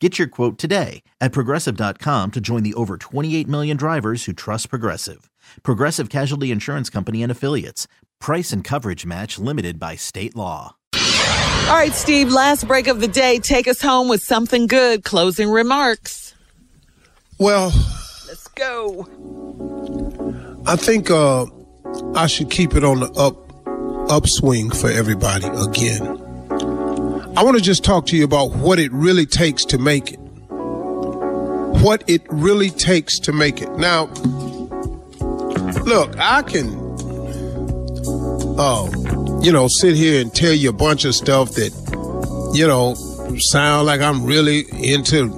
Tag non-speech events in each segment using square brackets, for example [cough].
Get your quote today at progressive.com to join the over 28 million drivers who trust Progressive. Progressive Casualty Insurance Company and Affiliates. Price and coverage match limited by state law. All right, Steve, last break of the day. Take us home with something good. Closing remarks. Well, Let's go. I think uh, I should keep it on the up upswing for everybody again. I want to just talk to you about what it really takes to make it. What it really takes to make it. Now, look, I can, uh, you know, sit here and tell you a bunch of stuff that, you know, sound like I'm really into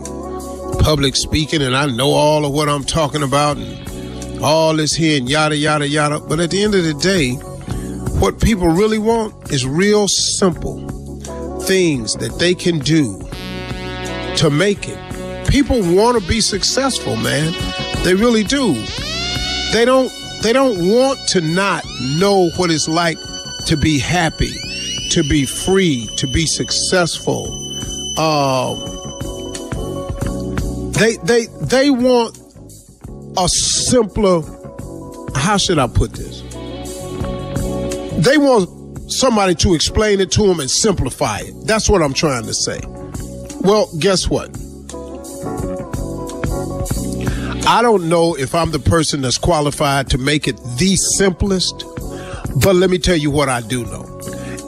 public speaking and I know all of what I'm talking about and all this here and yada, yada, yada. But at the end of the day, what people really want is real simple things that they can do to make it. People want to be successful, man. They really do. They don't they don't want to not know what it's like to be happy, to be free, to be successful. Um, they they they want a simpler how should I put this? They want somebody to explain it to them and simplify it. That's what I'm trying to say. Well, guess what? I don't know if I'm the person that's qualified to make it the simplest, but let me tell you what I do know.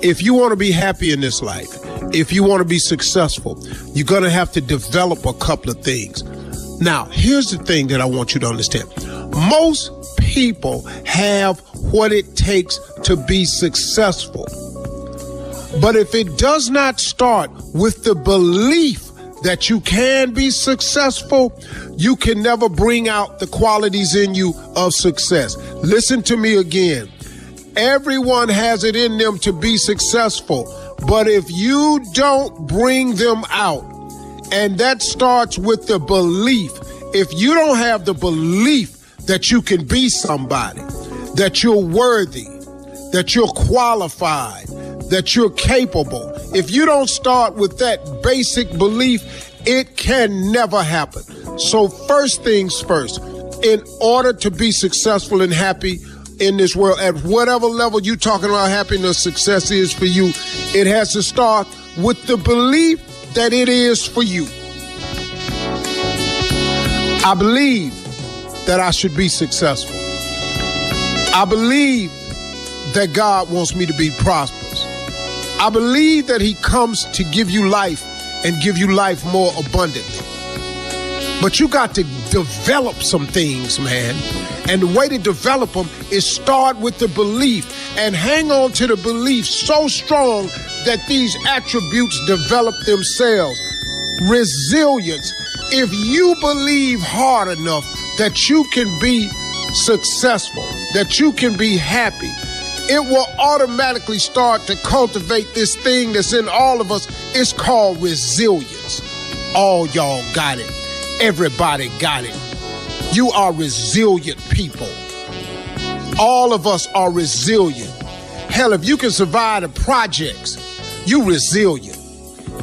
If you want to be happy in this life, if you want to be successful, you're going to have to develop a couple of things. Now, here's the thing that I want you to understand. Most people have what it takes to be successful. But if it does not start with the belief that you can be successful, you can never bring out the qualities in you of success. Listen to me again. Everyone has it in them to be successful, but if you don't bring them out, and that starts with the belief, if you don't have the belief that you can be somebody, that you're worthy, that you're qualified, that you're capable. If you don't start with that basic belief, it can never happen. So, first things first, in order to be successful and happy in this world, at whatever level you're talking about happiness, success is for you, it has to start with the belief that it is for you. I believe that I should be successful. I believe that God wants me to be prosperous. I believe that He comes to give you life and give you life more abundantly. But you got to develop some things, man. And the way to develop them is start with the belief and hang on to the belief so strong that these attributes develop themselves. Resilience. If you believe hard enough that you can be successful, that you can be happy, it will automatically start to cultivate this thing that's in all of us. It's called resilience. All y'all got it. Everybody got it. You are resilient people. All of us are resilient. Hell, if you can survive the projects, you resilient.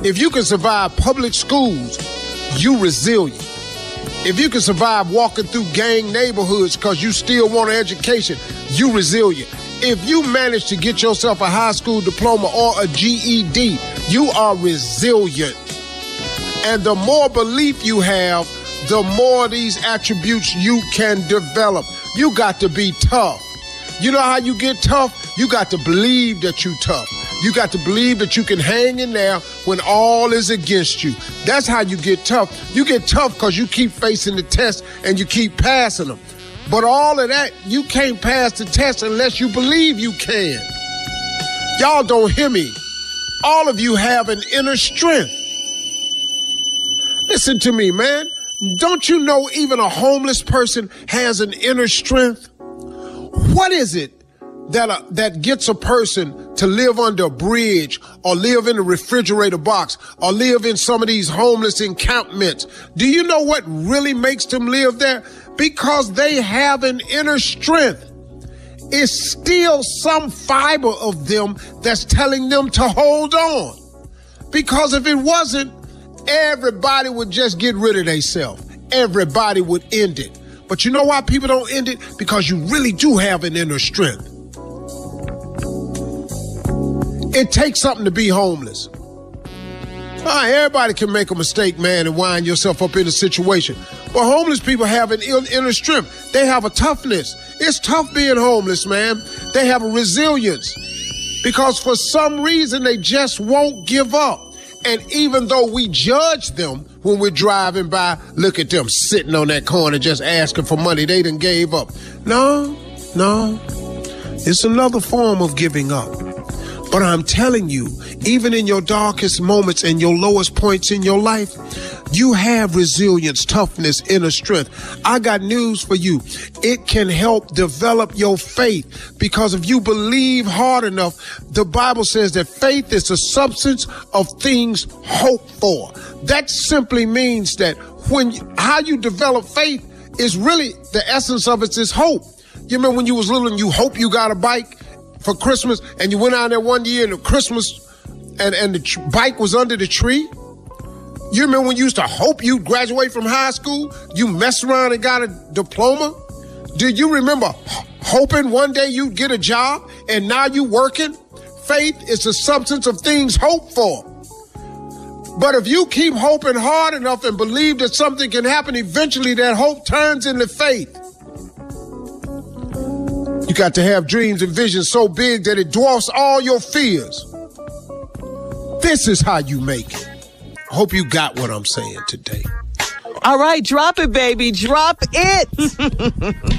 If you can survive public schools, you resilient. If you can survive walking through gang neighborhoods because you still want an education, you resilient. If you manage to get yourself a high school diploma or a GED, you are resilient. And the more belief you have, the more these attributes you can develop. You got to be tough. You know how you get tough? You got to believe that you tough. You got to believe that you can hang in there when all is against you. That's how you get tough. You get tough because you keep facing the test and you keep passing them. But all of that, you can't pass the test unless you believe you can. Y'all don't hear me. All of you have an inner strength. Listen to me, man. Don't you know even a homeless person has an inner strength? What is it that uh, that gets a person to live under a bridge or live in a refrigerator box or live in some of these homeless encampments? Do you know what really makes them live there? Because they have an inner strength. It's still some fiber of them that's telling them to hold on. Because if it wasn't, everybody would just get rid of themselves. Everybody would end it. But you know why people don't end it? Because you really do have an inner strength. It takes something to be homeless. Right, everybody can make a mistake, man, and wind yourself up in a situation. But homeless people have an inner strength. They have a toughness. It's tough being homeless, man. They have a resilience because for some reason they just won't give up. And even though we judge them when we're driving by, look at them sitting on that corner just asking for money. They done gave up. No, no. It's another form of giving up. But I'm telling you, even in your darkest moments and your lowest points in your life, you have resilience, toughness, inner strength. I got news for you. It can help develop your faith because if you believe hard enough, the Bible says that faith is the substance of things hoped for. That simply means that when how you develop faith is really the essence of it is hope. You remember when you was little and you hope you got a bike for Christmas and you went out there one year and the Christmas and, and the tr- bike was under the tree? You remember when you used to hope you'd graduate from high school? You messed around and got a diploma? Do you remember hoping one day you'd get a job and now you working? Faith is the substance of things hoped for. But if you keep hoping hard enough and believe that something can happen, eventually that hope turns into faith. You got to have dreams and visions so big that it dwarfs all your fears. This is how you make it. I hope you got what I'm saying today. All right, drop it, baby. Drop it. [laughs]